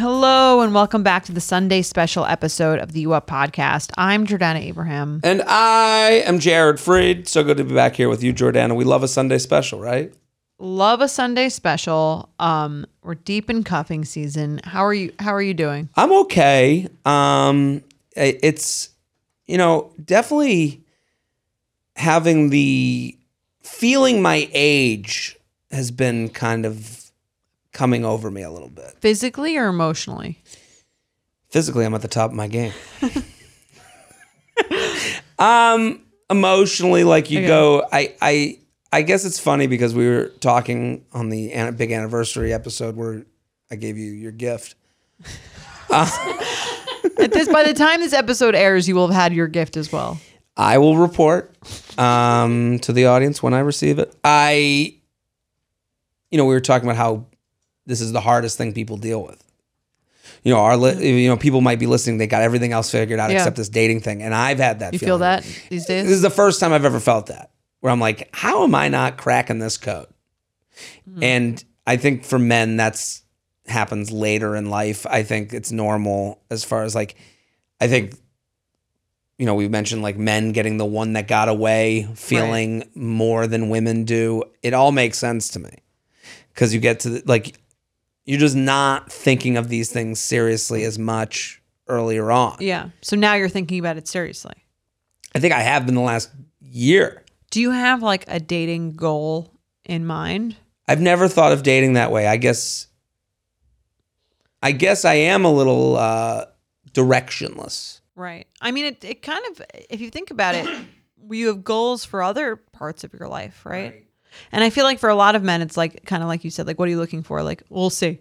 Hello and welcome back to the Sunday special episode of the U Up podcast. I'm Jordana Abraham. And I am Jared Freid. So good to be back here with you, Jordana. We love a Sunday special, right? Love a Sunday special. Um, we're deep in cuffing season. How are you? How are you doing? I'm okay. Um, it's you know definitely having the feeling my age has been kind of coming over me a little bit. Physically or emotionally? Physically, I'm at the top of my game. um, emotionally, like you Okay. go, I, I, I guess it's funny because we were talking on the an- big anniversary episode where I gave you your gift. At this, by the time this episode airs, you will have had your gift as well. I will report um, to the audience when I receive it. I, you know, we were talking about how this is the hardest thing people deal with. You know, our li- you know people might be listening. They got everything else figured out Yeah. except this dating thing, and I've had that. You feel feeling. that these days? This is the first time I've ever felt that, where I'm like, how am I not cracking this code? Hmm. And I think for men, that's happens later in life. I think it's normal as far as like, I think, you know, we mentioned like men getting the one that got away feeling more than women do. It all makes sense to me because you get to the, like, you're just not thinking of these things seriously as much earlier on. Yeah. So now you're thinking about it seriously. I think I have been the last year. Do you have like a dating goal in mind? I've never thought of dating that way. I guess I guess I am a little uh directionless. Right. I mean, it, it kind of, if you think about it, you have goals for other parts of your life, right? And I feel like for a lot of men, it's like, kind of like you said, like, what are you looking for? Like, we'll see.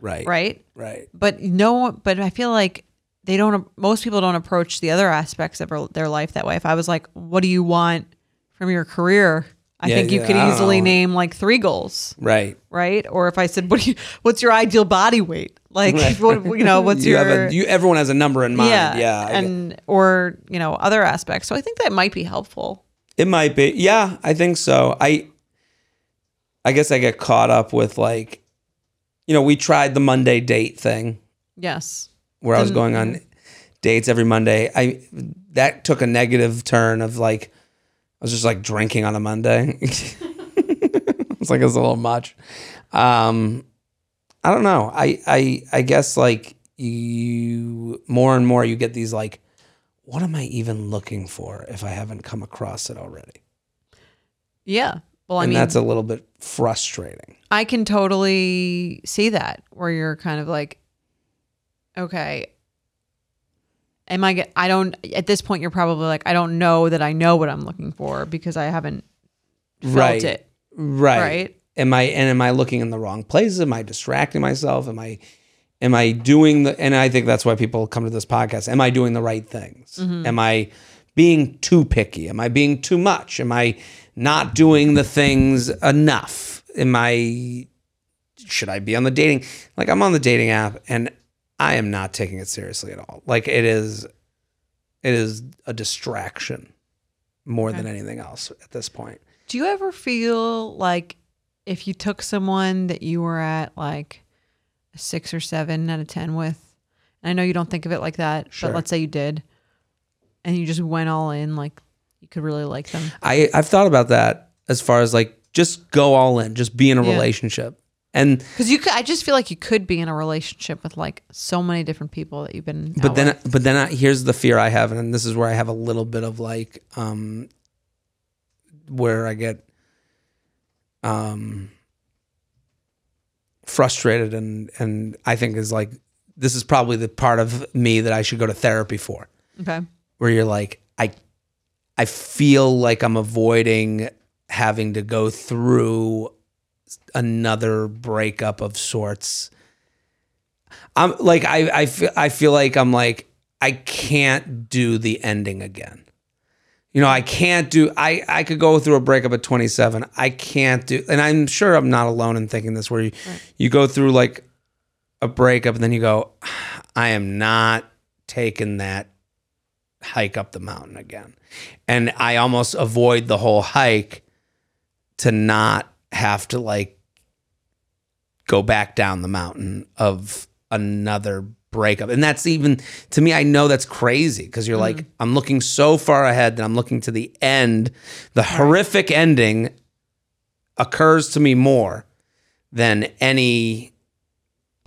Right. Right. Right. But no, but I feel like they don't, most people don't approach the other aspects of their life that way. If I was like, what do you want from your career? I Yeah, think you yeah, could easily know. name like three goals, Right. right? Or if I said, what do you, what's your ideal body weight? Like, Right. what, you know, what's you your, have a you everyone has a number in mind. yeah, Yeah. And or you know other aspects. So I think that might be helpful. it might be. Yeah, I think so. I I guess I get caught up with like you know, we tried the Monday date thing. Yes. where I was going on dates every Monday. I that took a negative turn of like I was just like drinking on a Monday. it's like it's a little much. Um, I don't know. I I I guess like you more and more you get these like, what am I even looking for if I haven't come across it already? Yeah. Well, I and mean, that's a little bit frustrating. I can totally see that where you're kind of like, okay, am I get? I don't. At this point, you're probably like, I don't know that I know what I'm looking for because I haven't felt Right. it. Right. Right. Am I and am I looking in the wrong places? Am I distracting myself? Am I am I doing the and I think that's why people come to this podcast. Am I doing the right things? Mm-hmm. Am I being too picky? Am I being too much? Am I not doing the things enough? Am I should I be on the dating like I'm on the dating app and I am not taking it seriously at all. Like it is it is a distraction more than anything else at this point. Do you ever feel like if you took someone that you were at like a six or seven out of 10 with, and I know you don't think of it like that, Sure. but let's say you did, and you just went all in, like you could really like them. I I've thought about that as far as like just go all in, just be in a Yeah. relationship. And Because you could, I just feel like you could be in a relationship with like so many different people that you've been. but then with. but then I, here's the fear I have and this is where I have a little bit of like um where I get um frustrated and and I think is like this is probably the part of me that I should go to therapy for. okay, where you're like I I feel like I'm avoiding having to go through another breakup of sorts. I'm like I I feel I feel like I'm like I can't do the ending again. You know, I can't do I I could go through a breakup at 27. I can't do and I'm sure I'm not alone in thinking this where you, you go through like a breakup and then you go I am not taking that hike up the mountain again. And I almost avoid the whole hike to not have to like go back down the mountain of another breakup. And that's even to me, I know that's crazy because you're like, I'm looking so far ahead that I'm looking to the end. The horrific ending occurs to me more than any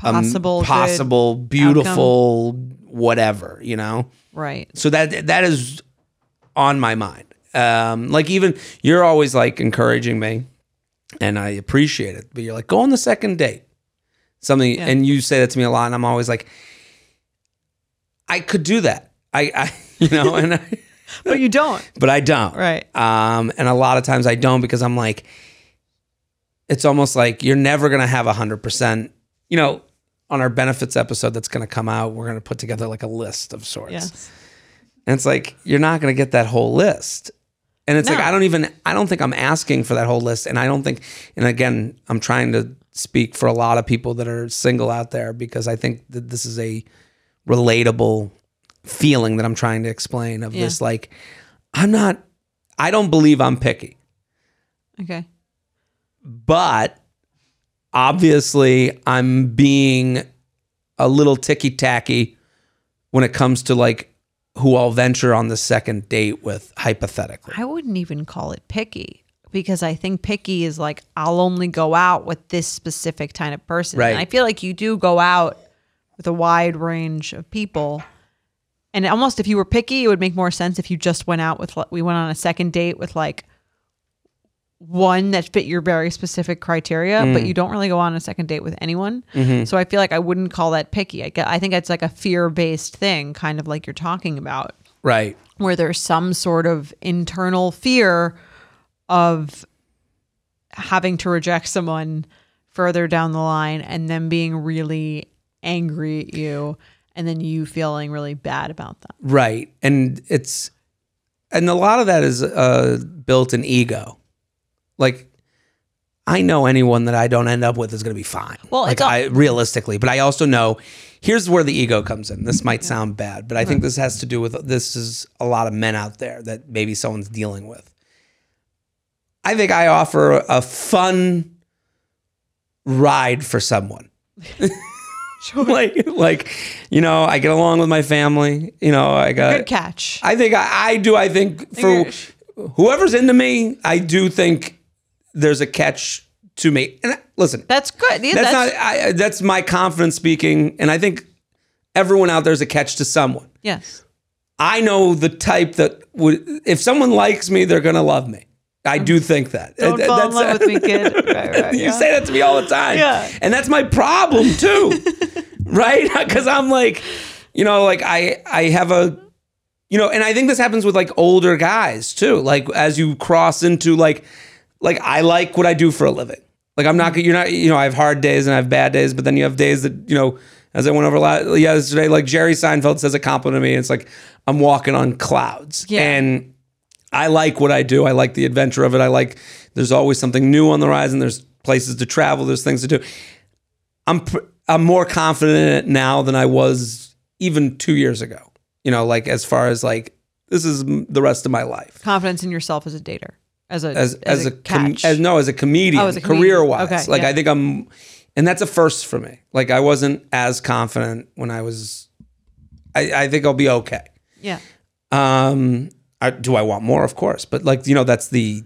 um, Possible, good possible, beautiful, whatever, you know? Right. So that that is on my mind. Um, like even you're always like encouraging me, and I appreciate it. But you're like, go on the second date, something, Yeah. and you say that to me a lot, and I'm always like, I could do that. I, I you know, and I, But you don't. but I don't. Right. Um, and a lot of times I don't because I'm like, it's almost like you're never gonna have a hundred percent. You know, on our benefits episode that's gonna come out, we're gonna put together like a list of sorts. Yes. And it's like you're not going to get that whole list. And it's like I don't even I don't think I'm asking for that whole list and I don't think and again, I'm trying to speak for a lot of people that are single out there because I think that this is a relatable feeling that I'm trying to explain of Yeah. this like I'm not I don't believe I'm picky. Okay. But obviously I'm being a little ticky tacky when it comes to like who I'll venture on the second date with hypothetically. I wouldn't even call it picky because I think picky is like I'll only go out with this specific kind of person. Right. And I feel like you do go out with a wide range of people. And almost if you were picky, it would make more sense if you just went out with we went on a second date with like one that fit your very specific criteria, Mm. but you don't really go on a second date with anyone. Mm-hmm. So I feel like I wouldn't call that picky. I, get, I think it's like a fear based thing, kind of like you're talking about Right. where there's some sort of internal fear of having to reject someone further down the line and them being really angry at you and then you feeling really bad about that. Right. And it's and a lot of that is uh built in ego. Like I know anyone that I don't end up with is going to be fine. Well, like all- I realistically, but I also know here's where the ego comes in. This might sound bad, but I think this has to do with this is a lot of men out there that maybe someone's dealing with. I think I offer a fun ride for someone. like like you know, I get along with my family, you know, I got Good catch. I think I, I do. I think for whoever's into me, I do think there's a catch to me. And listen, That's good. Yeah, that's, that's, not. I, that's my confidence speaking, and I think everyone out there's a catch to someone. yes. I know the type that would, if someone likes me, they're gonna love me. I do think that. Don't Uh, fall in love with me, kid. Right, right, you yeah. say that to me all the time. Yeah. And that's my problem too. right? Cuz I'm like, you know, like I I have a you know, and I think this happens with like older guys too. Like as you cross into like like I like what I do for a living. Like I'm not mm-hmm. you're not you know, I have hard days and I have bad days, but then you have days that, you know, as I went over last, yesterday, like Jerry Seinfeld says a compliment to me. It's like I'm walking on clouds. Yeah. And I like what I do. I like the adventure of it. I like there's always something new on the horizon. There's places to travel. There's things to do. I'm pr- I'm more confident in it now than I was even two years ago. You know, like as far as like this is the rest of my life Confidence in yourself as a dater. As a as as, a, com- catch. as no as a comedian, Oh, as a career wise. Okay, like yeah. I think I'm, and that's a first for me. Like I wasn't as confident when I was. I, I think I'll be okay. yeah. Um, I, do I want more? Of course, but like you know, that's the.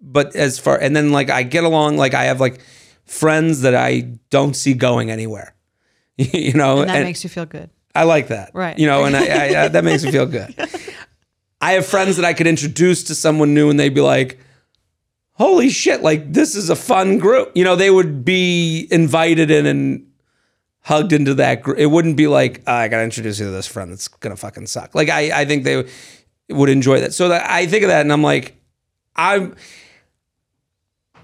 But as far and then like I get along, like I have like friends that I don't see going anywhere. you know, And that and makes you feel good. I like that. Right. You know, and I, I, I that makes me feel good. I have friends that I could introduce to someone new, and they'd be like, "Holy shit! Like this is a fun group." You know, they would be invited in and hugged into that group. It wouldn't be like, oh, "I got to introduce you to this friend that's gonna fucking suck." Like I, I think they would enjoy that. So that I think of that, and I'm like, I'm.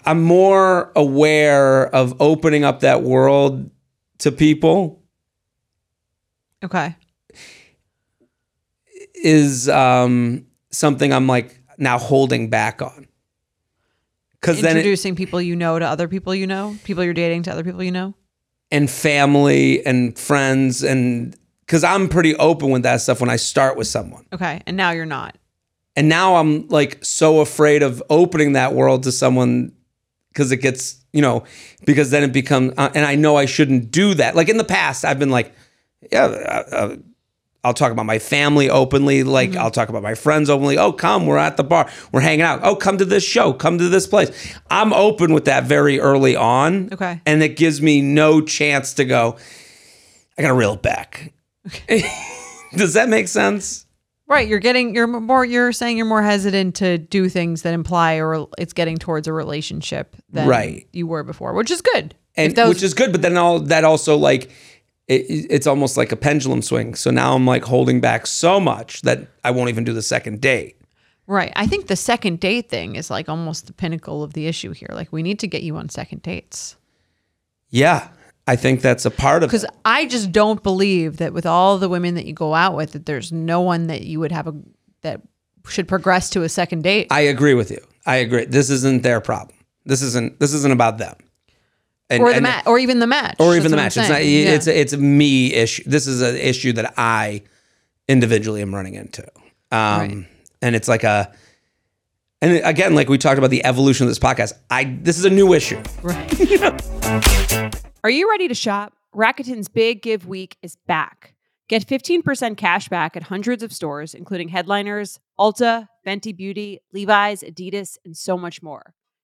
I'm more aware of opening up that world to people Okay. is um, something I'm like now holding back on. Because then, Introducing people you know to other people you know, people you're dating to other people you know. and family and friends, and because I'm pretty open with that stuff when I start with someone. Okay. And now you're not. And now I'm like so afraid of opening that world to someone because it gets, you know, because then it becomes, uh, and I know I shouldn't do that. Like in the past, I've been like, yeah, uh, uh, I'll talk about my family openly. Like mm-hmm. I'll talk about my friends openly. Oh, come, we're at the bar, we're hanging out. Oh, come to this show, come to this place. I'm open with that very early on. Okay. And it gives me no chance to go, I got to reel it back. Okay. Does that make sense? Right. You're getting, you're more, you're saying you're more hesitant to do things that imply or it's getting towards a relationship than Right. you were before, which is good. and those- which is good. But then all that also like it, it's almost like a pendulum swing. So now I'm like holding back so much that I won't even do the second date. Right. I think the second date thing is like almost the pinnacle of the issue here. Like we need to get you on second dates. Yeah, I think that's a part of Because it. I just don't believe that with all the women that you go out with, that there's no one that you would have a that should progress to a second date. I agree with you. I agree. This isn't their problem. This isn't. This isn't about them. And, or the and- match, or even the match, or even the match. It's not. Yeah. It's it's a me issue. This is an issue that I individually am running into. Um, Right. and it's like a. And again, like we talked about the evolution of this podcast, I this is a new issue. Right. Are you ready to shop? Rakuten's Big Give Week is back. Get 15% cash back at hundreds of stores, including headliners, Ulta, Fenty Beauty, Levi's, Adidas, and so much more.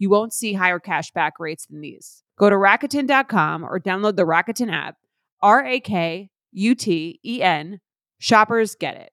You won't see higher cashback rates than these. Go to Rakuten.com or download the Rakuten app. R A K U T E N. Shoppers get it.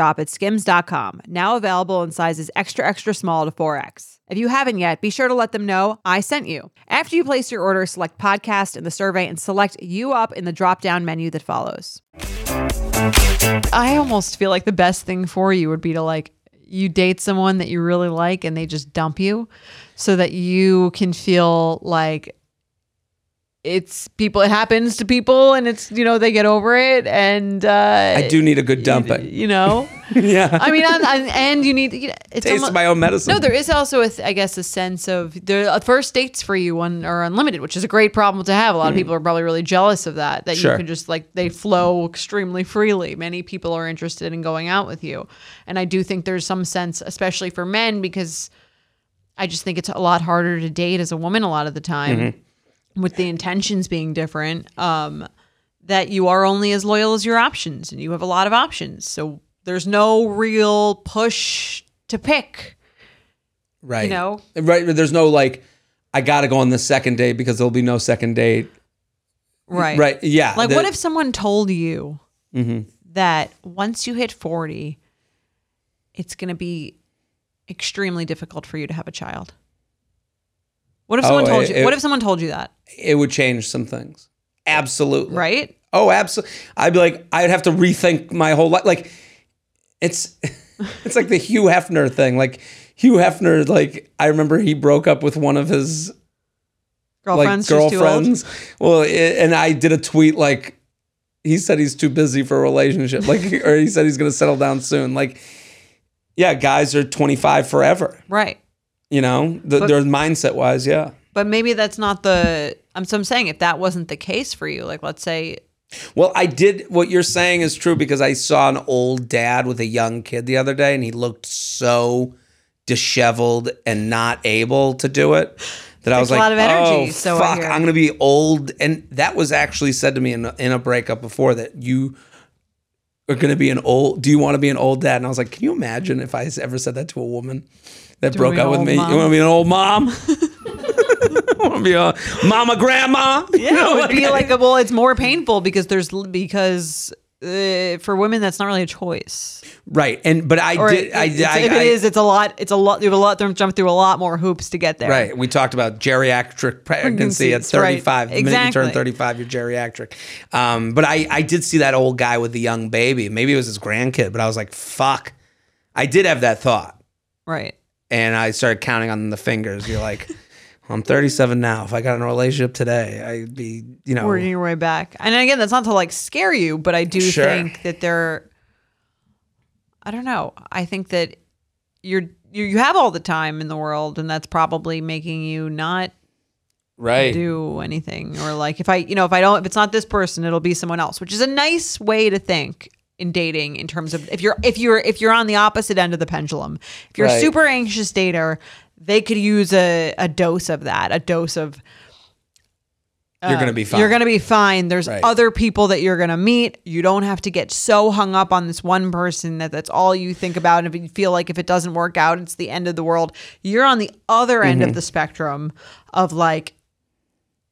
at skims.com, now available in sizes extra, extra small to 4X. If you haven't yet, be sure to let them know I sent you. After you place your order, select podcast in the survey and select U Up in the drop down menu that follows. I almost feel like the best thing for you would be to like you date someone that you really like and they just dump you so that you can feel like it's people it happens to people and it's you know they get over it and uh I do need a good dump you know yeah. i mean on, on, and you need you know, it's Taste almo- my own medicine. no, there is also, a th- I guess, a sense of the uh, first dates for you one are unlimited, which is a great problem to have. A lot of people are probably really jealous of that. That. Sure. you can just like they flow extremely freely. Many people are interested in going out with you, and I do think there's some sense, especially for men, because I just think it's a lot harder to date as a woman a lot of the time, Mm-hmm. With the intentions being different. Um, that you are only as loyal as your options and you have a lot of options. So there's no real push to pick. Right. You know? Right. There's no like, I got to go on the second date because there'll be no second date. Right. Right. Yeah. Like the- what if someone told you Mhm. that once you hit 40, it's going to be extremely difficult for you to have a child? What if someone Oh, told it- you? it- what if someone told you that? It would change some things? Absolutely. Right? Oh, absolutely. I'd be like, I'd have to rethink my whole life. Like, it's it's like the Hugh Hefner thing. Like Hugh Hefner, like I remember he broke up with one of his Girlfriends, like girlfriends. Well, it, and I did a tweet like he said he's too busy for a relationship, like or he said he's going to settle down soon. Like, yeah, guys are twenty five forever. Right. You know, the, But- their mindset wise, yeah. But maybe that's not the. I'm so I'm saying if that wasn't the case for you, like let's say Well, I did. What you're saying is true because I saw an old dad with a young kid the other day, and he looked so disheveled and not able to do it that I was like, lot of energy, "Oh so fuck. I'm gonna be old." And that was actually said to me in a, in a breakup before that you are gonna be an old. Do you want to be an old dad? And I was like, can you imagine if I ever said that to a woman that Do broke up with me? old You want to be an old mom? I be a mama, grandma. yeah, it would be like a, well, it's more painful because there's because uh, for women that's not really a choice. right. And but I Or did. it- I, I, if I, it is, it's a lot. It's a lot. You have a lot. to Jump through a lot more hoops to get there. Right. We talked about geriatric pregnancy at Pregnancies, right. 35. The minute you turn 35, you're geriatric. Um, but I, I did see that old guy with the young baby. Maybe it was his grandkid, but I was like, fuck. I did have that thought. Right. And I started counting on the fingers. You're like, I'm 37 now. If I got in a relationship today, I'd be, you know. Working your way back. And again, that's not to like scare you, but I do Sure. think that there. I don't know. I think that you're you you have all the time in the world, and that's probably making you not Right. do anything or like if I you know if I don't if it's not this person it'll be someone else which is a nice way to think in dating in terms of if you're if you're if you're on the opposite end of the pendulum if you're a super anxious dater they could use a, a dose of that a dose of You're going to be fine. you're going to be fine there's Right. other people that you're going to meet you don't have to get so hung up on this one person that that's all you think about and if you feel like if it doesn't work out it's the end of the world you're on the other end Mm-hmm. of the spectrum of like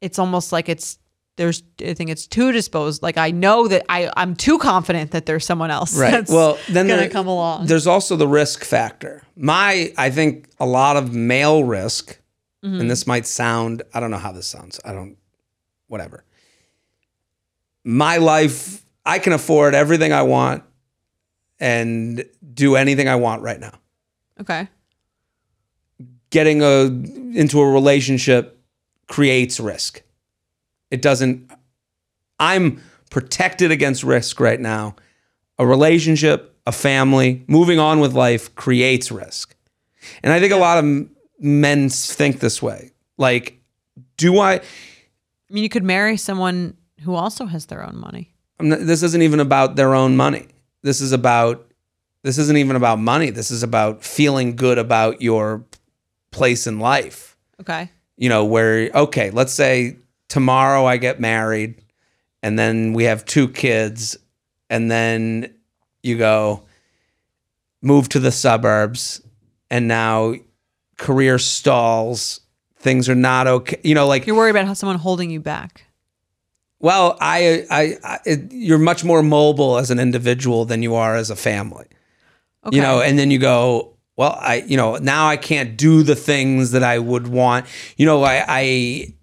it's almost like it's there's I think it's too disposed. Like I know that I I'm too confident that there's someone else Right. that's well, then gonna there- come along. There's also the risk factor. My, I think a lot of male risk, Mm-hmm. and this might sound, I don't know how this sounds. I don't, whatever. My life, I can afford everything I want and do anything I want right now. Okay. Getting a into a relationship creates risk. It doesn't. I'm protected against risk right now. A relationship, a family, moving on with life creates risk. And I think a lot of men think this way. Like, do I? I mean, you could marry someone who also has their own money. I'm not, this isn't even about their own money. This is about. This isn't even about money. This is about feeling good about your place in life. Okay. you know, where, okay, let's say tomorrow I get married and then we have two kids and then you go move to the suburbs and now career stalls, things are not okay. You know, like, You're worried about how someone holding you back. well, I, I, I it, you're much more mobile as an individual than you are as a family. Okay. You know, and then you go, well, I, you know, now I can't do the things that I would want. You know, I, I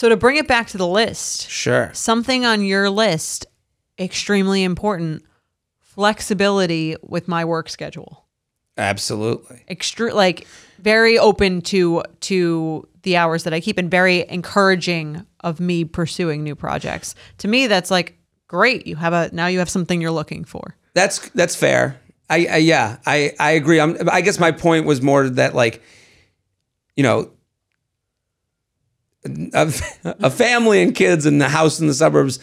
so to bring it back to the list, sure. something on your list extremely important flexibility with my work schedule. Absolutely. extre- like very open to to the hours that I keep and very encouraging of me pursuing new projects. To me that's like great. You have a now you have something you're looking for. That's that's fair. I, I yeah, I I agree. I'm, I guess my point was more that like, you know, a, a family and kids in the house in the suburbs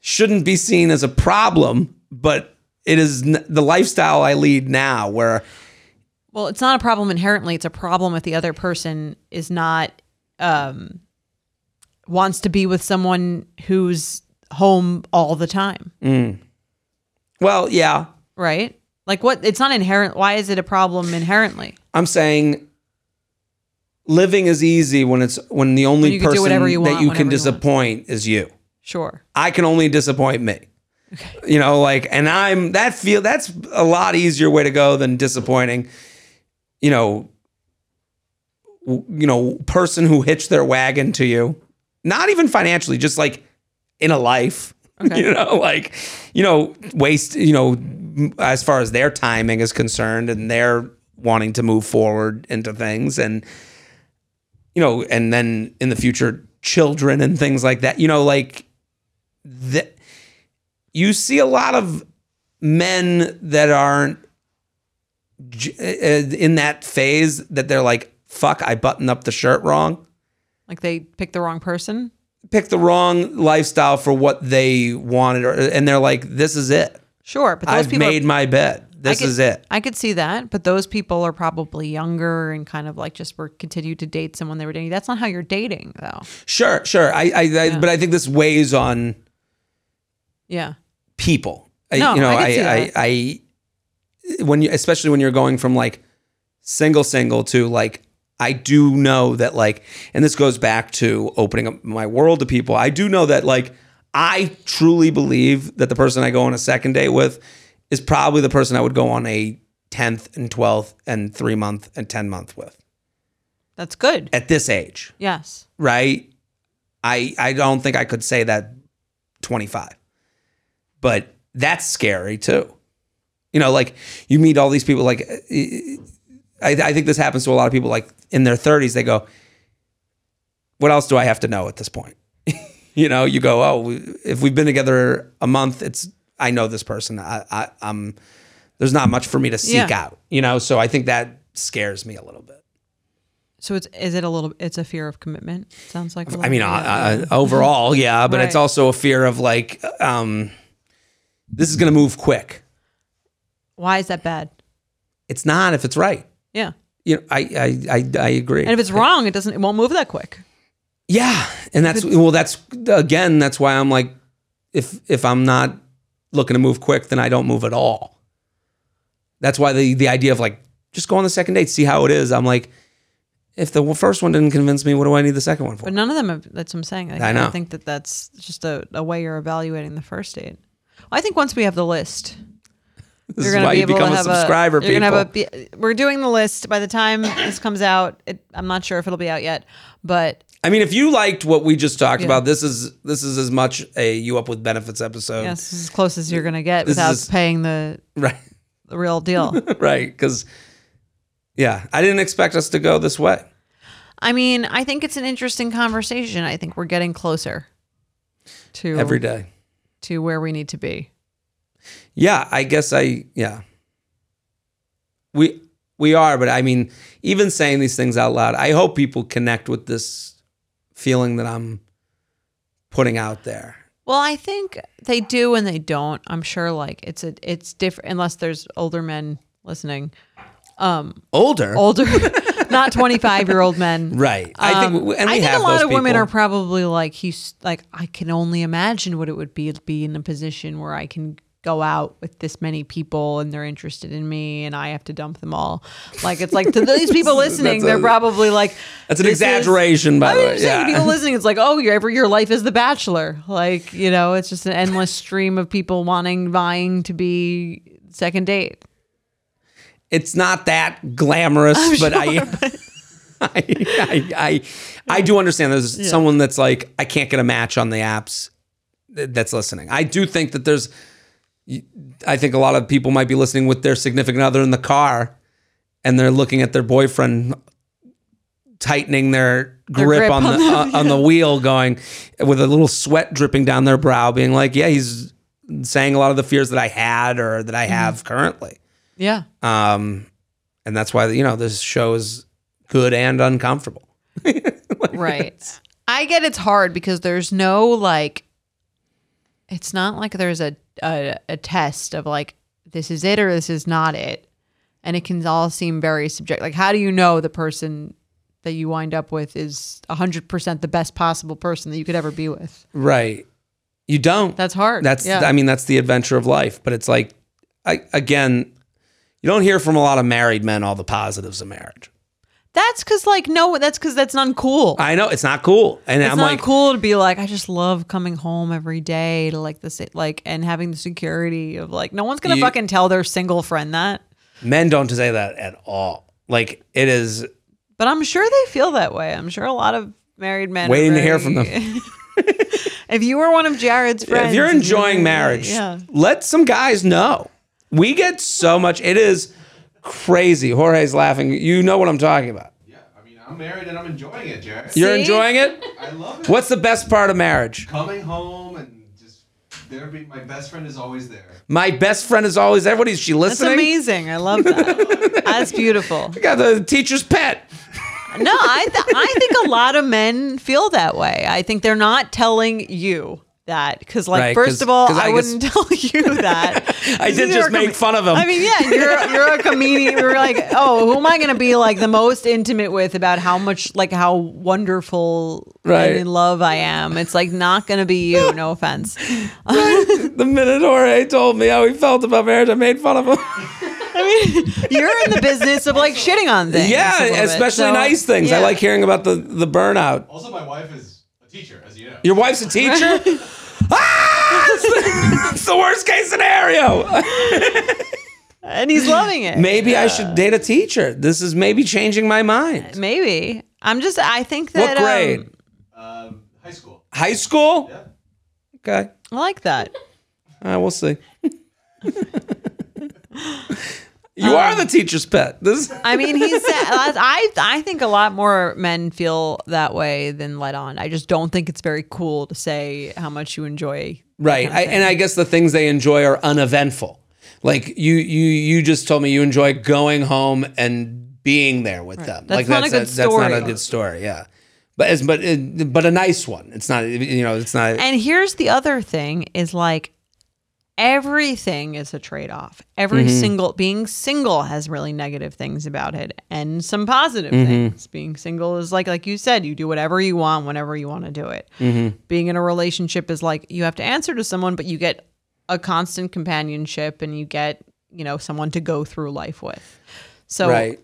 shouldn't be seen as a problem, but it is n- the lifestyle I lead now, where Well, it's not a problem inherently. It's a problem if the other person is not um wants to be with someone who's home all the time, Well, yeah. right? Like what? It's not inherent. Why is it a problem inherently? I'm saying living is easy when it's when the only When you can do person whatever you that want you whenever can you want. disappoint is you. Sure. I can only disappoint me. You know, like, and I'm that feel that's a lot easier way to go than disappointing. You know, w- you know, person who hitched their wagon to you, not even financially, just like in a life. Okay. You know, like, you know, waste. You know, m- as far as their timing is concerned, and they're wanting to move forward into things, and you know, and then in the future, children and things like that. You know, like that you see a lot of men that aren't j- uh, in that phase that they're like fuck i buttoned up the shirt wrong Like they picked the wrong person. pick the wrong lifestyle for what they wanted or, and they're like this is it Sure, but those i've people are- made my bed this could- is it I could see that, but those people are probably younger and kind of like just were continued to date someone they were dating. That's not how you're dating, though. sure sure i, I, I but i think this weighs on Yeah. people. I- No, you know, I I, I. I, when you, especially when you're going from like single, single to like, I do know that like, and this goes back to opening up my world to people. I do know that like, I truly believe that the person I go on a second date with is probably the person I would go on a 10th and 12th and three month and 10 month with That's good. at this age Yes. right? I I don't think I could say that 25. But that's scary too. You know, like you meet all these people like I, I think this happens to a lot of people like in their 30s they go what else do I have to know at this point? you know, you go, "Oh, if we've been together a month, it's I know this person. I, I I'm there's not much for me to seek Yeah. out." You know, so I think that scares me a little bit. So it's is it a little? It's a fear of commitment. Sounds like. I mean, uh, uh, overall, yeah, but it's also a fear of like, um, this is going to move quick. Why is that bad? It's not if it's right. Yeah. You know, I, I, I, I agree. And if it's wrong, it doesn't. It won't move that quick. yeah, and that's well, that's again, that's why I'm like, if if I'm not looking to move quick, then I don't move at all. That's why the the idea of like just go on the second date, see how it is. I'm like, if the first one didn't convince me, what do I need the second one for? But none of them. Have, that's what I'm saying. Like, I know. think that that's just a, a way you're evaluating the first date. I think once we have the list, this you're gonna why be you able become to a subscriber. A, you're people. gonna have a. We're doing the list. By the time this comes out, it, I'm not sure if it'll be out yet. But I mean, if you liked what we just talked Yeah. about, this is this is as much a you up with benefits episode, yes, this as close as you're gonna get This without is- paying the right? the real deal. Right? Because yeah, I didn't expect us to go this way. I mean, I think it's an interesting conversation. I think we're getting closer to Every day. to where we need to be. Yeah, I guess I yeah. We we are, but I mean, even saying these things out loud, I hope people connect with this feeling that I'm putting out there. Well, I think they do and they don't. I'm sure like it's a it's different unless there's older men listening. Um Older, Older not 25 year old men. right? I think, Um, and we I think a lot of women are probably like he's like I can only imagine what it would be to be in a position where I can go out with this many people and they're interested in me and I have to dump them all. Like it's like to these people listening, they're a- probably like That's an this is- exaggeration, by I the way. I'm Yeah. people listening, it's like, oh, your your life is the Bachelor. Like you know, it's just an endless stream of people wanting, vying to be second date. it's not that glamorous, but I, I, I, I, I do understand. There's someone that's like, I can't get a match on the apps that's listening. I do think that there's, I think a lot of people might be listening with their significant other in the car, and they're looking at their boyfriend tightening their grip, grip on, on the the- on, on the wheel, going with a little sweat dripping down their brow, being like, "Yeah, he's saying a lot of the fears that I had or that I have currently." Yeah. Um, and that's why you know this show is good and uncomfortable. right. I get it's hard because there's no like it's not like there's a, a a test of like this is it or this is not it. And it can all seem very subjective. Like how do you know the person that you wind up with is 100% the best possible person that you could ever be with? Right. You don't. That's hard. That's Yeah. I mean that's the adventure of life. But it's like, I, again, you don't hear from a lot of married men all the positives of marriage. That's because like no, that's because that's not cool. I know it's not cool, and it's I'm not like, cool to be like I just love coming home every day to like this like and having the security of like no one's gonna You- fucking tell their single friend that. men don't say that at all. Like it is But I'm sure they feel that way. I'm sure a lot of married men are Waiting to hear from them. if you were one of Jared's friends, if you're enjoying marriage, yeah. let some guys know. We get so much. It is crazy. Jorge's laughing. You know what I'm talking about. Yeah, I mean, I'm married and I'm enjoying it, Jared. You're See? enjoying it. I love it. What's the best part of marriage? Coming home and just there being my best friend is always there. My best friend is always there. What is she listening? That's listening? amazing. I love that. That's beautiful. I got the teacher's pet. No, I th- I think a lot of men feel that way. I think they're not telling you that because, like, Right, first 'cause- of all, 'cause I, I guess- wouldn't tell you that. I did just a make fun of him. I mean, yeah, you're you're a comedian. You're like, oh, who am I going to be like the most intimate with about how much, like, how wonderful Right. and in love I am? It's like not going to be you. No offense. the minute Jorge told me how he felt about marriage, I made fun of him. I mean, you're in the business of like shitting on things. yeah, little bit, especially so, nice things. I like hearing about the the burnout. Also, my wife is a teacher, as you know. Your wife's a teacher. ah, it's the, it's the worst case scenario. and he's loving it. maybe I should date a teacher. This is maybe changing my mind. Maybe. I'm just. I think that. What grade? Um, Um, high school. High school. Yeah. Okay. I like that. All right, we'll see. you are um, the teacher's pet. This. I mean, he's. I I think a lot more men feel that way than let on. I just don't think it's very cool to say how much you enjoy. Right. I, and I guess the things they enjoy are uneventful. Like you you you just told me you enjoy going home and being there with them. That's like not a good story. that's not a good story. Yeah. But as but but a nice one. It's not you know, it's not And here's the other thing: is like everything is a trade off. Every Mm-hmm. single being single has really negative things about it, and some positive Mm-hmm. things. Being single is like like you said, you do whatever you want whenever you want to do it. Mm-hmm. Being in a relationship is like you have to answer to someone, but you get a constant companionship, and you get you know someone to go through life with. So right.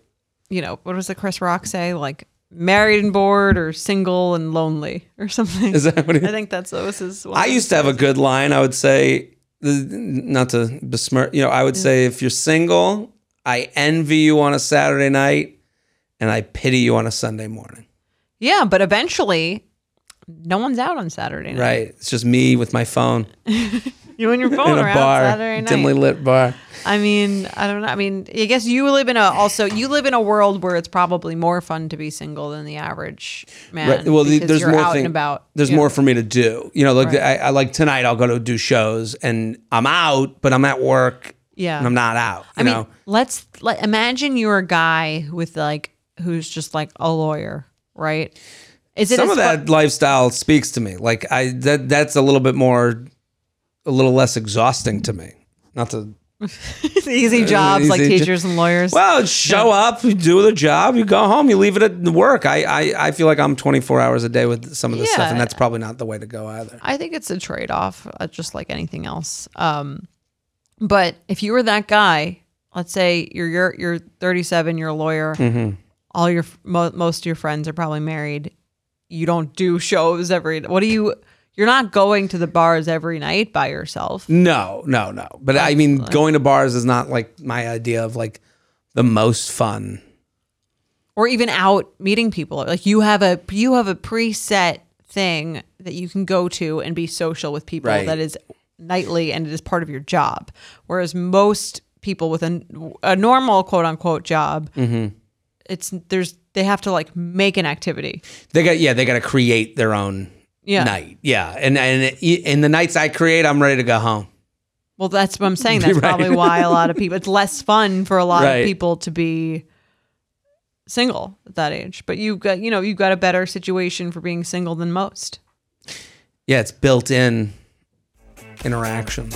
you know, what does the Chris Rock say? Like married and bored or single and lonely or something. Is that what I think that's that was his. I used to have a good line. I would say not to besmirch, you know, I would say if you're single, I envy you on a Saturday night and I pity you on a Sunday morning. Yeah, but eventually, no one's out on Saturday night. Right. It's just me with my phone You and your phone in a are out bar, Saturday night. dimly lit bar. I mean, I don't know. I mean, I guess you live in a also you live in a world where it's probably more fun to be single than the average man. Right. Well, the, there's more out thing, and about. There's you know. more for me to do. You know, like Right. I, I like tonight. I'll go to do shows, and I'm out, but I'm at work. Yeah. and I'm not out. You I mean, let's like imagine you're a guy with like who's just like a lawyer, right? Is it some of that lifestyle speaks to me. Like I that that's a little bit more, a little less exhausting to me. Not to easy jobs like easy jo- teachers and lawyers? well, show up, you do the job, you go home, you leave it at work. I I, I feel like I'm 24 hours a day with some of this stuff, and that's probably not the way to go either. I think it's a trade off, uh, just like anything else. Um, but if you were that guy, let's say you're you're you're 37, you're a lawyer, Mm-hmm. all your mo- most of your friends are probably married. You don't do shows every. What do you? You're not going to the bars every night by yourself. No, no, no. But I mean, going to bars is not like my idea of like the most fun. or even out meeting people like you have a you have a preset thing that you can go to and be social with people Right. that is nightly and it is part of your job whereas most people with a, a normal quote unquote job Mm-hmm. it's there's they have to like make an activity They got yeah, they got to create their own Yeah. night. Yeah, and and in the nights I create, I'm ready to go home. well that's what i'm saying that's Right. probably why a lot of people it's less fun for a lot Right. of people to be single at that age but you've got you know you've got a better situation for being single than most Yeah, it's built in interactions.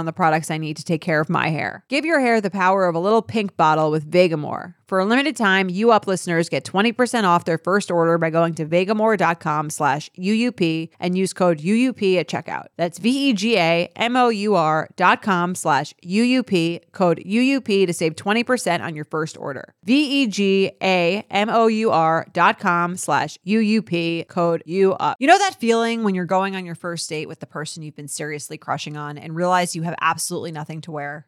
the products I need to take care of my hair. Give your hair the power of a little pink bottle with Vegamour. For a limited time, U Up listeners get 20% off their first order by going to vegamour.com slash UUP and use code UUP at checkout. That's V-E-G-A-M-O-U-R dot com slash UUP, code UUP to save 20% on your first order. V-E-G-A-M-O-U-R dot com slash UUP, code UUP. You know that feeling when you're going on your first date with the person you've been seriously crushing on and realize you have absolutely nothing to wear?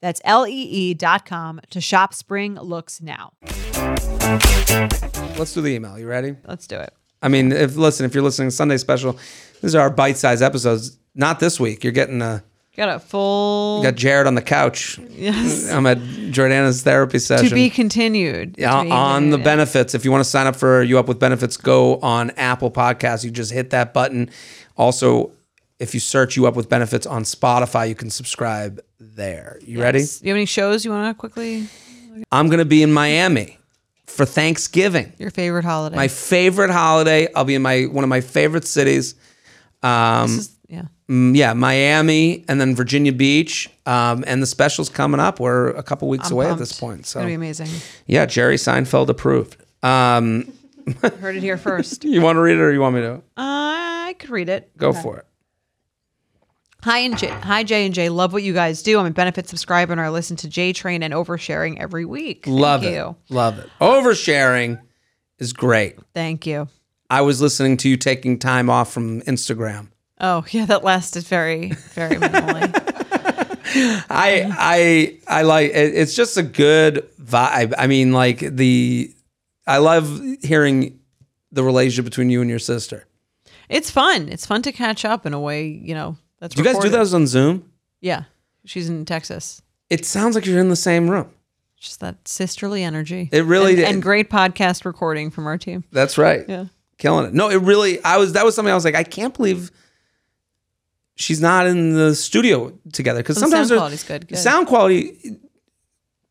That's lee dot com to shop spring looks now. Let's do the email. You ready? Let's do it. I mean, if listen, if you're listening to Sunday special, these are our bite-sized episodes. Not this week. You're getting a Got a full. you got Jared on the couch. yes. I'm at Jordana's therapy session. to be continued. Yeah, on the benefits. If you want to sign up for U Up with Benefits, go on Apple Podcasts. You just hit that button. Also, if you search U Up with Benefits on Spotify, you can subscribe there. You ready? Yes. Do you have any shows you want to quickly? I'm going to be in Miami for Thanksgiving. Your favorite holiday? My favorite holiday. I'll be in my one of my favorite cities. Um, is- yeah. mm, yeah, Miami and then Virginia Beach. Um, and the special's coming up. We're a couple weeks I'm away at this point. So gonna be amazing. yeah, Jerry Seinfeld approved. Um, Heard it here first. you want to read it or you want me to I could read it. go for it? Hi and J, hi J and J. Love what you guys do. I'm a benefit subscriber and I listen to J Train and oversharing every week. Thank Love it. you. Love it. Oversharing is great. Thank you. I was listening to you taking time off from Instagram. Oh yeah, that lasted very very minimally. I I I like it, it's just a good vibe. I mean, like the I love hearing the relationship between you and your sister. it's fun. It's fun to catch up in a way. You know. That's Do you guys do recorded. those on Zoom? Yeah, she's in Texas. It sounds like you're in the same room. Just that sisterly energy. It really and, did. and great podcast recording from our team. That's right. Yeah. Killing it. No, it really I was that was something I was like, I can't believe she's not in the studio together. Because The sometimes sound there's- quality's good, good. sound quality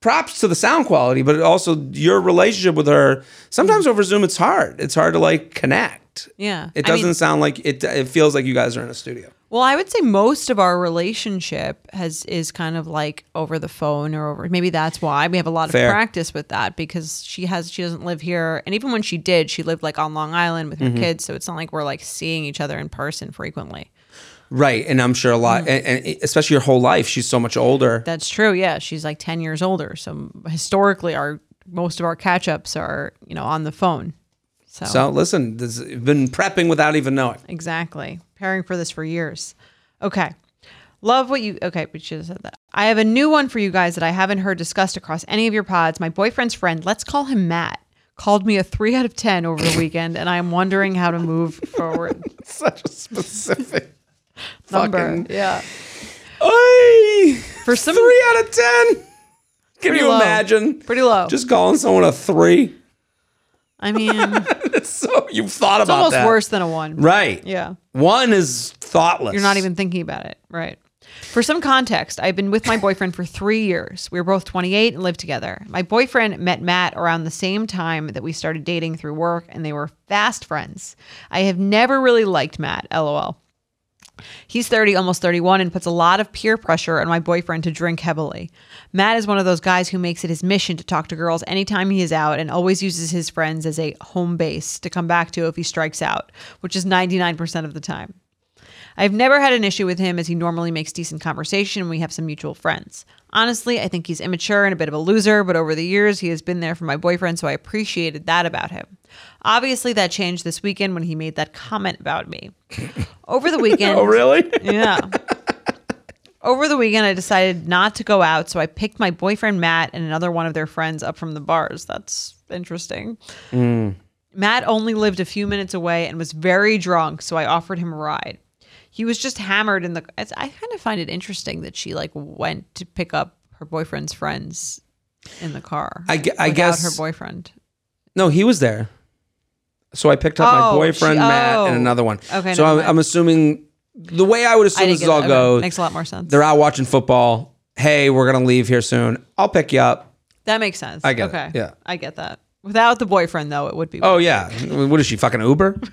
props to the sound quality, but also your relationship with her. Sometimes over Zoom it's hard. It's hard to like connect. Yeah. It I mean- doesn't sound like it it feels like you guys are in a studio. Well, I would say most of our relationship has is kind of like over the phone or over. Maybe that's why we have a lot of Fair. practice with that because she has she doesn't live here, and even when she did, she lived like on Long Island with her Mm-hmm. kids, so it's not like we're like seeing each other in person frequently. Right. And I'm sure a lot Mm. and, and especially your whole life, she's so much older. That's true. Yeah, she's like ten years older, so historically, our most of our catch ups are you know on the phone. So, So listen, this, been prepping without even knowing. exactly preparing for this for years. Okay. Love what you okay, we should have said that. I have a new one for you guys that I haven't heard discussed across any of your pods. My boyfriend's friend, let's call him Matt, called me a three out of ten over the weekend, and I am wondering how to move forward. Such a specific Number. fucking. Yeah. Oy! For some three out of ten. Can Pretty you low. imagine? pretty low. Just calling someone a three. I mean so you've thought about almost that. worse than a one. Right. Yeah. One is thoughtless. You're not even thinking about it. Right. For some context, I've been with my boyfriend for three years. We were both 28 and lived together. My boyfriend met Matt around the same time that we started dating through work, and they were fast friends. I have never really liked Matt, lol. He's 30, almost 31, and puts a lot of peer pressure on my boyfriend to drink heavily. Matt is one of those guys who makes it his mission to talk to girls anytime he is out and always uses his friends as a home base to come back to if he strikes out, which is 99% of the time. I've never had an issue with him as he normally makes decent conversation and we have some mutual friends. Honestly, I think he's immature and a bit of a loser, but over the years he has been there for my boyfriend, so I appreciated that about him. Obviously, that changed this weekend when he made that comment about me. Over the weekend, Oh, really? yeah. Over the weekend, I decided not to go out, so I picked my boyfriend Matt and another one of their friends up from the bars. That's interesting. Hmm. Matt only lived a few minutes away and was very drunk, so I offered him a ride. He was just hammered in the. I kind of find it interesting that she like went to pick up her boyfriend's friends in the car. I I guess- her boyfriend. No, he was there. So I picked up Oh, my boyfriend she- Matt oh. and another one. Okay, So I'm. I'm assuming the way I would assume this all. Okay. goes. Makes a lot more sense. They're out watching football. Hey, we're gonna leave here soon. I'll pick you up. that makes sense. I get it. okay. Yeah. I get that. Without the boyfriend, though, it would be. Oh yeah. What is she fucking Uber?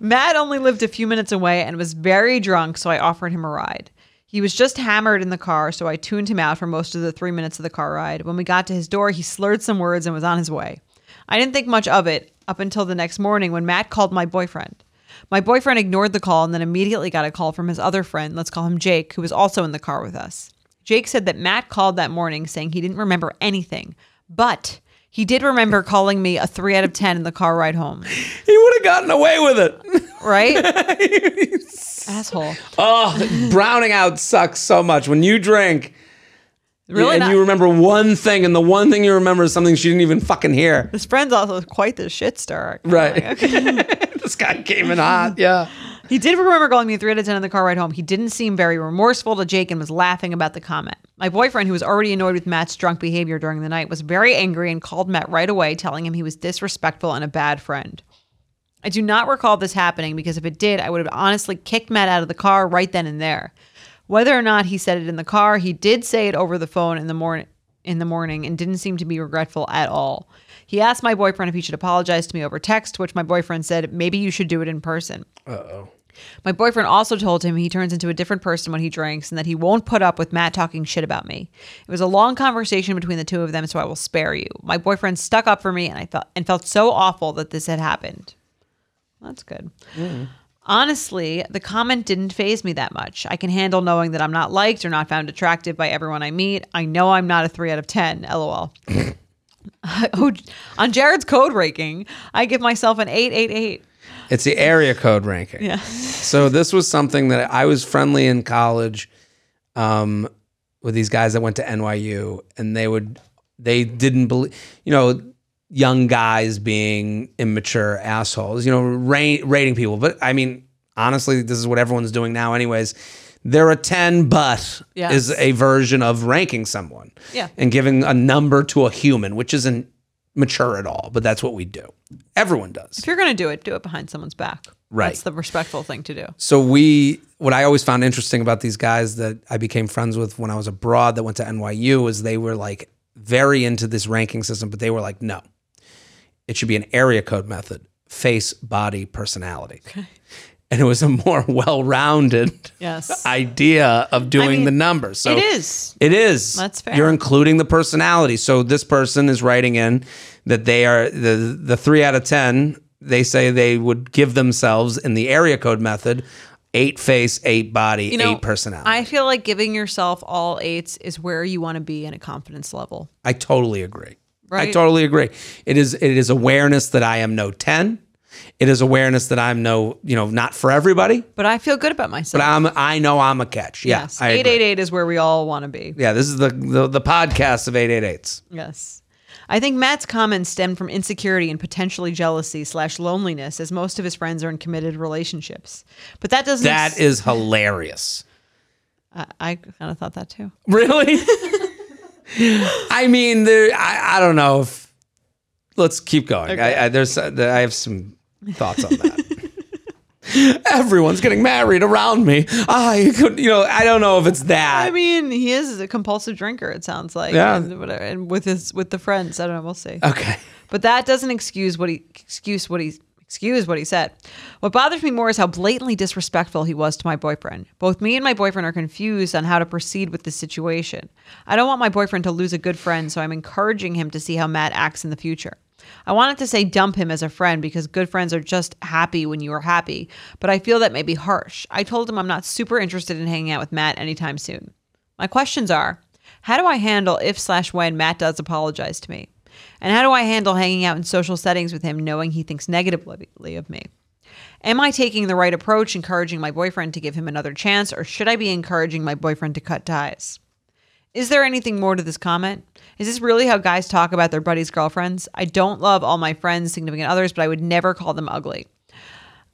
Matt only lived a few minutes away and was very drunk, so I offered him a ride. He was just hammered in the car, so I tuned him out for most of the three minutes of the car ride. When we got to his door, he slurred some words and was on his way. I didn't think much of it up until the next morning when Matt called my boyfriend. My boyfriend ignored the call and then immediately got a call from his other friend, let's call him Jake, who was also in the car with us. Jake said that Matt called that morning saying he didn't remember anything, but he did remember calling me a three out of 10 in the car ride home, he would have gotten away with it. right? Asshole. oh, browning out sucks so much. When you drink Really and not. you remember one thing, and the one thing you remember is something she didn't even fucking hear. This friend's also quite the shit star. Right. Like, okay. this guy came in hot. Yeah. He did remember calling me three out of 10 in the car ride home. He didn't seem very remorseful to Jake and was laughing about the comment. My boyfriend, who was already annoyed with Matt's drunk behavior during the night, was very angry and called Matt right away, telling him he was disrespectful and a bad friend. I do not recall this happening because if it did, I would have honestly kicked Matt out of the car right then and there. Whether or not he said it in the car, he did say it over the phone in the morning in the morning and didn't seem to be regretful at all. He asked my boyfriend if he should apologize to me over text, which my boyfriend said, maybe you should do it in person. My boyfriend also told him he turns into a different person when he drinks and that he won't put up with Matt talking shit about me. It was a long conversation between the two of them, so I will spare you. My boyfriend stuck up for me and I felt and felt so awful that this had happened. That's good. Honestly, the comment didn't phase me that much. I can handle knowing that I'm not liked or not found attractive by everyone I meet. I know I'm not a 3 out of 10. LOL. oh, on Jared's code breaking, I give myself an 888. It's the area code ranking. Yeah. So this was something that I was friendly in college um, with these guys that went to NYU, and they would they didn't believe you know young guys being immature assholes, you know, ra- rating people. But I mean, honestly, this is what everyone's doing now, anyways. They're a ten, but Yes. is a version of ranking someone, Yeah. and giving a number to a human, which isn't mature at all. But that's what we do. Everyone does. If you're going to do it, do it behind someone's back. Right. That's the respectful thing to do. So we, what I always found interesting about these guys that I became friends with when I was abroad that went to NYU was they were like very into this ranking system, but they were like, no, it should be an area code method, face, body, personality. And it was a more well-rounded Yes. idea of doing mean, the numbers. So it is. it is. That's fair. You're including the personality. So this person is writing in that they are the the three out of ten. They say they would give themselves in the area code method eight face, eight body, You know, eight personality. I feel like giving yourself all eights is where you want to be in a confidence level. I totally agree. I totally agree. It is it is awareness that I am no ten. It is awareness that I'm no, you know, not for everybody, But I feel good about myself. but I'm I know I'm a catch. Yeah, yes. 888 is where we all want to be. Yeah, this is the the, the podcast of 888s. Yes. I think Matt's comments stemmed from insecurity and potentially jealousy slash loneliness, as most of his friends are in committed relationships. But that doesn't. That ex- is hilarious. I, I kind of thought that too. Really? I mean, there. I, I don't know if. Let's keep going. I, I, there's. I have some thoughts on that. Everyone's getting married around me. I could, you know, I don't know if it's that. I mean, he is a compulsive drinker. It sounds like. Yeah. And, whatever, and with his with the friends, I don't know. We'll see. okay. But that doesn't excuse what he excuse what he excuse what he said. What bothers me more is how blatantly disrespectful he was to my boyfriend. Both me and my boyfriend are confused on how to proceed with this situation. I don't want my boyfriend to lose a good friend, so I'm encouraging him to see how Matt acts in the future. I wanted to say dump him as a friend because good friends are just happy when you are happy, but I feel that may be harsh. I told him I'm not super interested in hanging out with Matt anytime soon. My questions are how do I handle if slash when Matt does apologize to me? And how do I handle hanging out in social settings with him knowing he thinks negatively of me? Am I taking the right approach, encouraging my boyfriend to give him another chance, or should I be encouraging my boyfriend to cut ties? Is there anything more to this comment? Is this really how guys talk about their buddies' girlfriends? I don't love all my friends, significant others, but I would never call them ugly.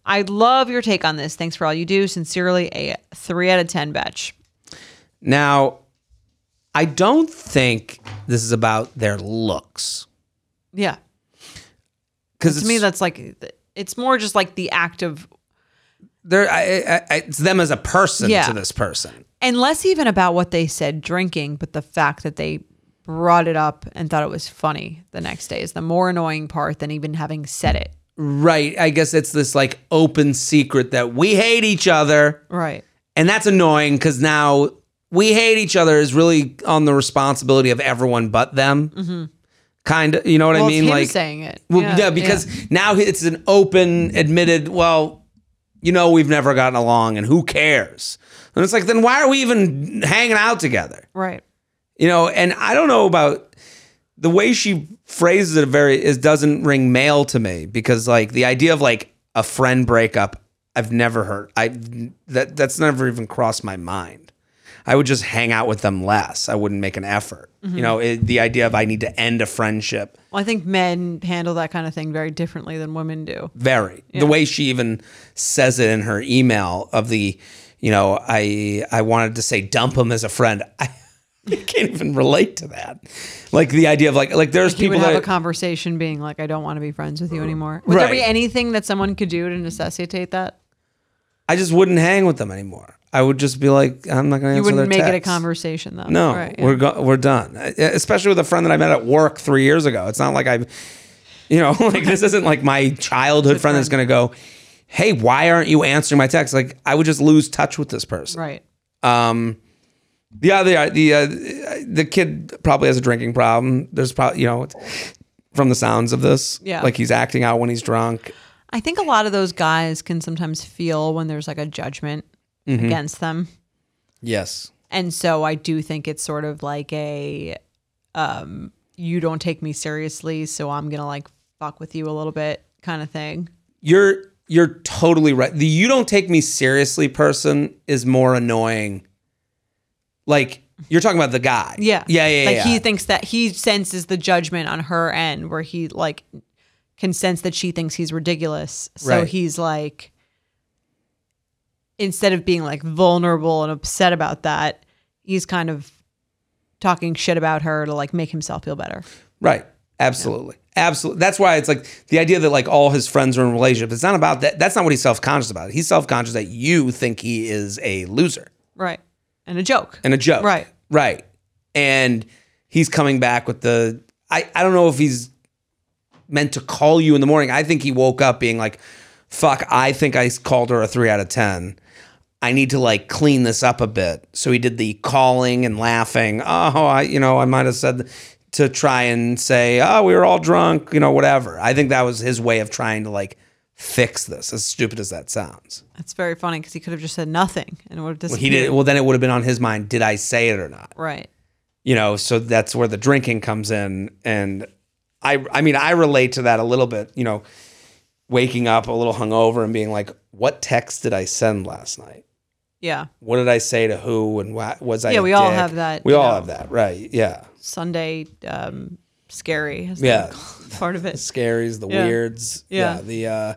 I love your take on this. Thanks for all you do. Sincerely, a three out of 10 batch. Now, I don't think this is about their looks Yeah. because To me, that's like, it's more just like the act of they're I, I, I, it's them as a person Yeah. to this person. and less even about what they said drinking, but the fact that they brought it up and thought it was funny the next day is the more annoying part than even having said it. Right. I guess it's this like open secret that we hate each other. Right. And that's annoying because now we hate each other is really on the responsibility of everyone but them. Mm-hmm. Kind of, you know what Well, I mean? like, saying it. well, Yeah, yeah, because now it's an open, admitted. Well, you know, we've never gotten along, and who cares? And it's like, then why are we even hanging out together? Right. You know, and I don't know about the way she phrases it. Very is doesn't ring male to me because like the idea of like a friend breakup, I've never heard. I that that's never even crossed my mind. I would just hang out with them less. I wouldn't make an effort. Mm-hmm. You know, it, the idea of I need to end a friendship. Well, I think men handle that kind of thing very differently than women do. Very the way she even says it in her email of the, you know, I I wanted to say dump him as a friend. I, I can't even relate to that. Like the idea of like like there's You people have that a conversation being like, I don't want to be friends with you anymore. Would there be anything that someone could do to necessitate that? I just wouldn't hang with them anymore. I would just be like, I'm not going to You wouldn't make it a conversation though. No, Right, yeah. we're go- we're done. Especially with a friend that I met at work three years ago. It's not like I've, you know, like this isn't like my childhood friend that's going to go, hey, why aren't you answering my text? Like I would just lose touch with this person. right. Um, the other the uh, the kid probably has a drinking problem. There's probably you know from the sounds of this, Yeah. like he's acting out when he's drunk. I think a lot of those guys can sometimes feel when there's like a judgment Mm-hmm. against them. Yes. And so I do think it's sort of like a um you don't take me seriously, so I'm going to like fuck with you a little bit kind of thing. You're you're totally right. The you don't take me seriously person is more annoying. Like you're talking about the guy. Yeah. Yeah, yeah, Like yeah. he thinks that he senses the judgment on her end where he like can sense that she thinks he's ridiculous. So Right. he's like instead of being like vulnerable and upset about that, he's kind of talking shit about her to like make himself feel better. Right. Absolutely. Absolutely. That's why it's like the idea that like all his friends are in relationships. It's not about that. That's not what he's self conscious about. He's self conscious that you think he is a loser Right. And a joke. and a joke. Right. Right. And he's coming back with the. I, I don't know if he's meant to call you in the morning. I think he woke up being like, fuck, I think I called her a three out of 10. I need to like clean this up a bit. So he did the calling and laughing. Oh, I, you know, I might have said to try and say, oh, we were all drunk, you know, whatever. I think that was his way of trying to like fix this, as stupid as that sounds. That's very funny because he could have just said nothing and it would have Well, he did. Well, then it would have been on his mind. Did I say it or not? right. you know so that's where the drinking comes in and i i mean i relate to that a little bit you know waking up a little hungover and being like, "What text did I send last night? Yeah. What did I say to who? And what was I?" Yeah, we all dick?" have that, We all know. have that, right? Yeah, Sunday um, scary. Yeah. part of it. scaries, the Yeah. weirds, Yeah. the uh,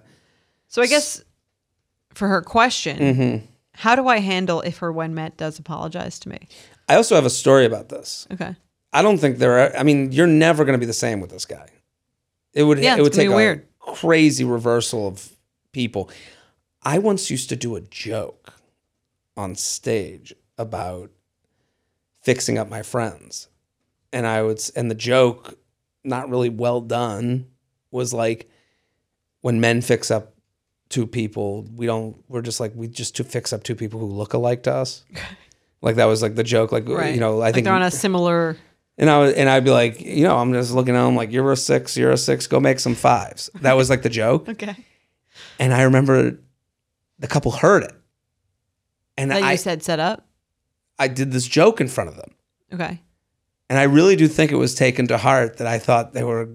So I guess for her question, Mm-hmm. how do I handle if her when Matt does apologize to me? I also have a story about this. Okay. I don't think there are. I mean, you're never going to be the same with this guy. It would. Yeah, it would take a weird. crazy reversal of people. I once used to do a joke on stage about fixing up my friends, and I would. And the joke, not really well done, was like when men fix up two people, we don't. We're just like we just to fix up two people who look alike to us. Like that was like the joke. Like Right. you know, I like think they're on a similar. and I would, and I'd be like, you know, I'm just looking at them like you're a six, you're a six, go make some fives. That was like the joke. Okay. And I remember the couple heard it, and That I you said set up. I did this joke in front of them, Okay. and I really do think it was taken to heart that I thought they were.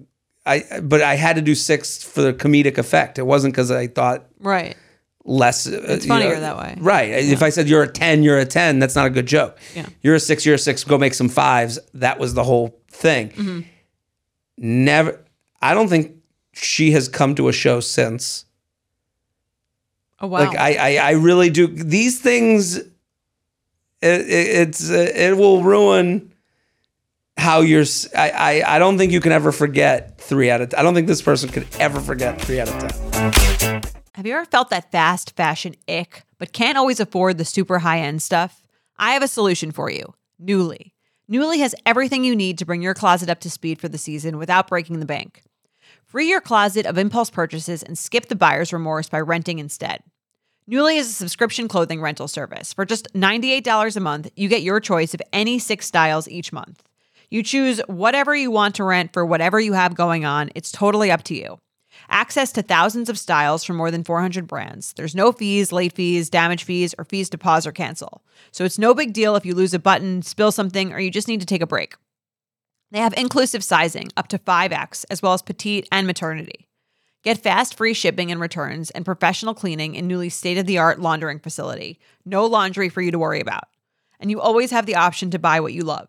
I but I had to do six for the comedic effect. It wasn't because I thought Right. less. It's funnier that way. Right. If I said you're a 10, you're a 10, that's not a good joke. Yeah. You're a six, you're a six, go make some fives. That was the whole thing. Mm-hmm. Never, I don't think she has come to a show since. Oh wow. Like, I, I, I really do. These things, it, it, it's, uh, it will ruin how you're. I, I, I don't think you can ever forget three out of, I don't think this person could ever forget three out of 10. Have you ever felt that fast fashion ick, but can't always afford the super high end stuff? I have a solution for you Nuuly. Nuuly has everything you need to bring your closet up to speed for the season without breaking the bank. Free your closet of impulse purchases and skip the buyer's remorse by renting instead. Nuuly is a subscription clothing rental service. For just $98 a month, you get your choice of any six styles each month. You choose whatever you want to rent for whatever you have going on. It's totally up to you. Access to thousands of styles from more than 400 brands. There's no fees, late fees, damage fees, or fees to pause or cancel. So it's no big deal if you lose a button, spill something, or you just need to take a break. They have inclusive sizing up to 5X, as well as petite and maternity. Get fast free shipping and returns and professional cleaning in Nuuly state of the art laundering facility. No laundry for you to worry about. And you always have the option to buy what you love,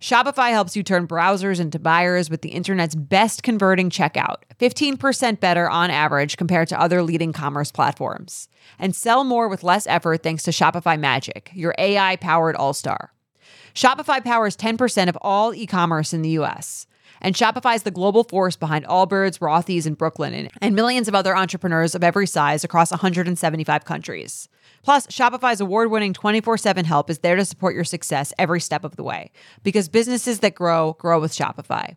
Shopify helps you turn browsers into buyers with the internet's best converting checkout, 15% better on average compared to other leading commerce platforms. And sell more with less effort thanks to Shopify Magic, your AI powered all star. Shopify powers 10% of all e commerce in the US. And Shopify is the global force behind Allbirds, Rothy's, and Brooklinen, and, millions of other entrepreneurs of every size across 175 countries. Plus, Shopify's award winning 24 7 help is there to support your success every step of the way because businesses that grow, grow with Shopify.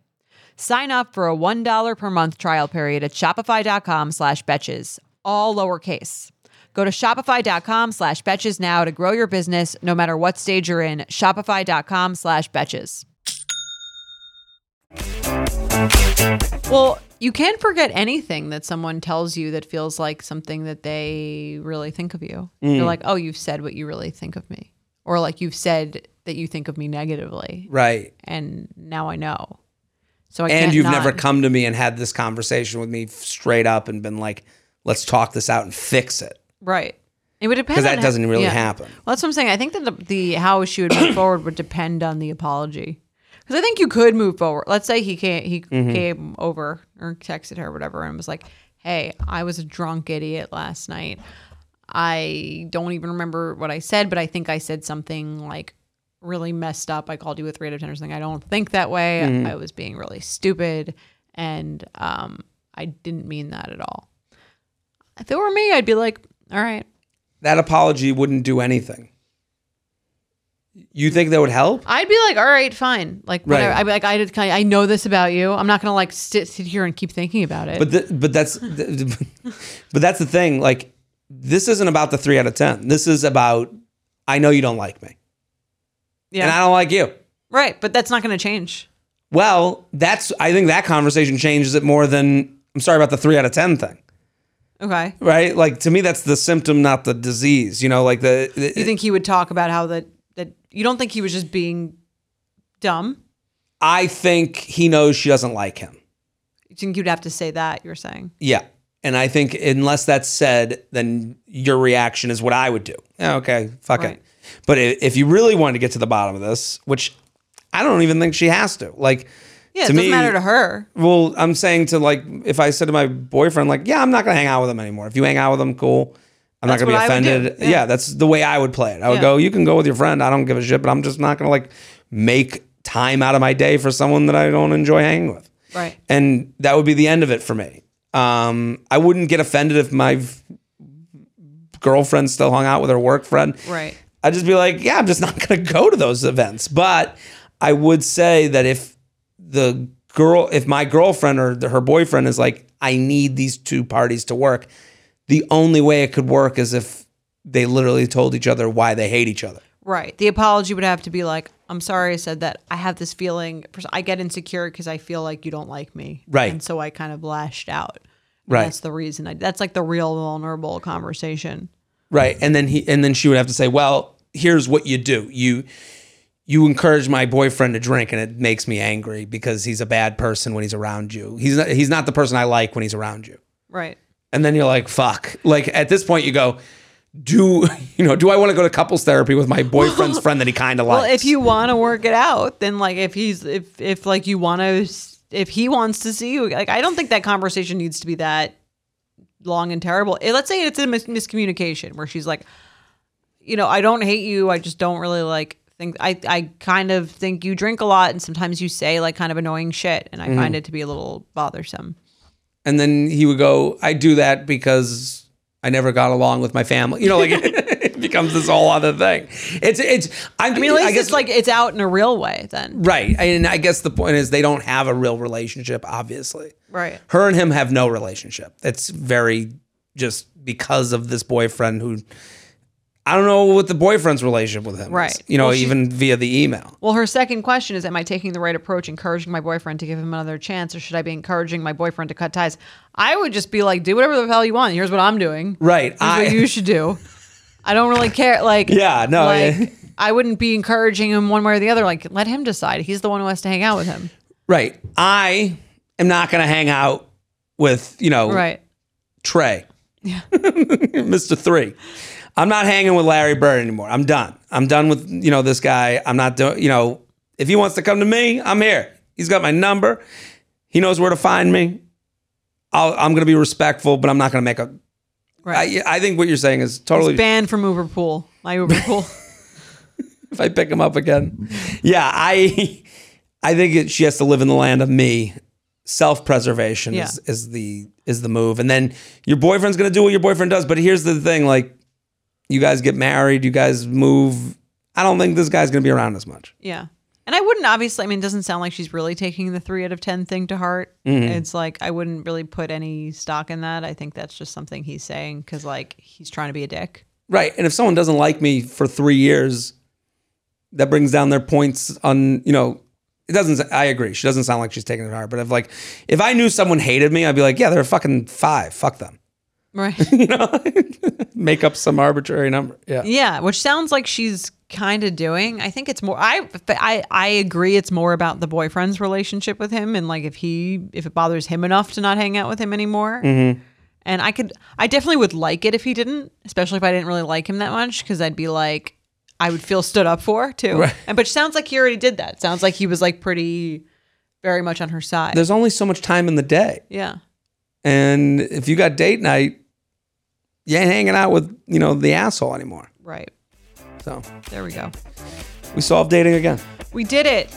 Sign up for a $1 per month trial period at shopify.com slash betches, all lowercase. Go to shopify.com slash betches now to grow your business no matter what stage you're in. Shopify.com slash betches. Well, you can't forget anything that someone tells you that feels like something that they really think of you. You're mm. like, oh, you've said what you really think of me. Or like you've said that you think of me negatively. Right. And now I know. So I and you've not- never come to me and had this conversation with me straight up and been like, let's talk this out and fix it. Right. It would depend because that doesn't really yeah. happen. Well, that's what I'm saying. I think that the, the how she would move forward would depend on the apology. Because I think you could move forward. Let's say he came he Mm-hmm. came over or texted her or whatever and was like, "Hey, I was a drunk idiot last night. I don't even remember what I said, but I think I said something like really messed up. I called you a three out of ten or something. I don't think that way. Mm-hmm. I was being really stupid, and um, I didn't mean that at all." If it were me, I'd be like, "All right." That apology wouldn't do anything. You think that would help? I'd be like, all right, fine. Like, Right. whatever. I'd be like, I did, I know this about you. I'm not gonna like sit, sit here and keep thinking about it. But the, but that's but that's the thing. Like this isn't about the three out of ten. This is about I know you don't like me, yeah, and I don't like you. right. But that's not gonna change. Well, that's I think that conversation changes it more than I'm sorry about the three out of ten thing. Okay. Right? Like to me, that's the symptom, not the disease. You know, like the, the You think he would talk about how that you don't think he was just being dumb? I think he knows she doesn't like him. You think you'd have to say that? You're saying. Yeah. And I think unless that's said, then your reaction is what I would do. Yeah, okay, fuck Right. it. But if you really wanted to get to the bottom of this, which I don't even think she has to, like, Yeah, to it doesn't me, matter to her. Well, I'm saying to like, if I said to my boyfriend, like, yeah, I'm not gonna hang out with him anymore. If you hang out with him, cool. I'm That's not gonna be I would do. offended. Yeah. Yeah. that's the way I would play it. I would Yeah. go, you can go with your friend. I don't give a shit, but I'm just not gonna like make time out of my day for someone that I don't enjoy hanging with. Right. And that would be the end of it for me. Um, I wouldn't get offended if my v- girlfriend still hung out with her work friend. Right. I'd just be like, yeah, I'm just not going to go to those events. But I would say that if the girl, if my girlfriend or the, her boyfriend is like, I need these two parties to work, the only way it could work is if they literally told each other why they hate each other. Right. The apology would have to be like, I'm sorry I said that. I have this feeling, I get insecure because I feel like you don't like me. Right. And so I kind of lashed out. And Right. That's the reason. I, that's like the real vulnerable conversation. Right. And then he and then she would have to say, Well, here's what you do. You you encourage my boyfriend to drink and it makes me angry because he's a bad person when he's around you. He's not he's not the person I like when he's around you. Right. And then you're like, fuck. Like at this point you go, do you know, do I want to go to couples therapy with my boyfriend's friend that he kind of likes? Well, if you want to work it out, then like if he's if if like you want to if he wants to see you, like I don't think that conversation needs to be that long and terrible. Let's say it's a mis- miscommunication where she's like, you know, I don't hate you. I just don't really like think. I I kind of think you drink a lot, and sometimes you say like kind of annoying shit, and I Mm-hmm. find it to be a little bothersome. And then he would go, I do that because I never got along with my family. You know, like it becomes this whole other thing. It's it's I, I mean, at least it's like it's out in a real way then. Right. And I guess the point is they don't have a real relationship, obviously. Right. Her and him have no relationship. It's very just because of this boyfriend who I don't know what the boyfriend's relationship with him is. Right. You know, Well, even via the email. Well, her second question is Am I taking the right approach, encouraging my boyfriend to give him another chance, or should I be encouraging my boyfriend to cut ties? I would just be like, Do whatever the hell you want. Here's what I'm doing. Right. Here's I- what you should do. I don't really care. Like, Yeah, no, like, yeah. I wouldn't be encouraging him one way or the other. Like, let him decide. He's the one who has to hang out with him. Right. I am not going to hang out with, you know, Right. Trey. Yeah. Mr. Three. I'm not hanging with Larry Bird anymore. I'm done. I'm done with, you know, this guy. I'm not doing, you know, if he wants to come to me, I'm here. He's got my number. He knows where to find me. I'll, I'm going to be respectful, but I'm not going to make a. Right. I, I think what you're saying is totally. He's banned from Uber Pool. My Uber Pool. if I pick him up again, yeah, I, I think it, she has to live in the land of me. Self preservation Yeah. is, is the is the move, and then your boyfriend's going to do what your boyfriend does. But here's the thing: like, you guys get married, you guys move. I don't think this guy's going to be around as much. Yeah. And I wouldn't obviously, I mean, it doesn't sound like she's really taking the three out of 10 thing to heart. Mm-hmm. It's like, I wouldn't really put any stock in that. I think that's just something he's saying because, like, he's trying to be a dick. Right. And if someone doesn't like me for three years, that brings down their points on, you know, it doesn't, I agree. She doesn't sound like she's taking it hard. But if like, if I knew someone hated me, I'd be like, yeah, they're fucking five. Fuck them. Right. You know, make up some arbitrary number. Yeah. yeah. Which sounds like she's kind of doing. I think it's more, I, I, I agree. It's more about the boyfriend's relationship with him and, like, if he, if it bothers him enough to not hang out with him anymore. Mm-hmm. And I could, I definitely would like it if he didn't, especially if I didn't really like him that much, because I'd be like, I would feel stood up for too. Right. And but sounds like he already did that. Sounds like he was like pretty, very much on her side. There's only so much time in the day. yeah. And if you got date night, you ain't hanging out with, you know, the asshole anymore. Right. So There we go. we solved dating again. We did it.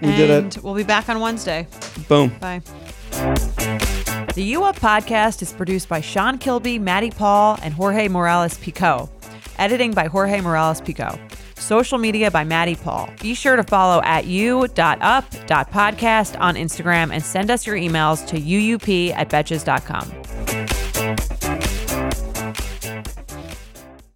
We did it. We'll be back on Wednesday. Boom. Bye. The U Up podcast is produced by Sean Kilby, Maddie Paul, and Jorge Morales Pico. Editing by Jorge Morales Pico. Social media by Maddie Paul. Be sure to follow at u.up.podcast on Instagram and send us your emails to uup at betches.com.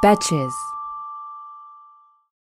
Betches.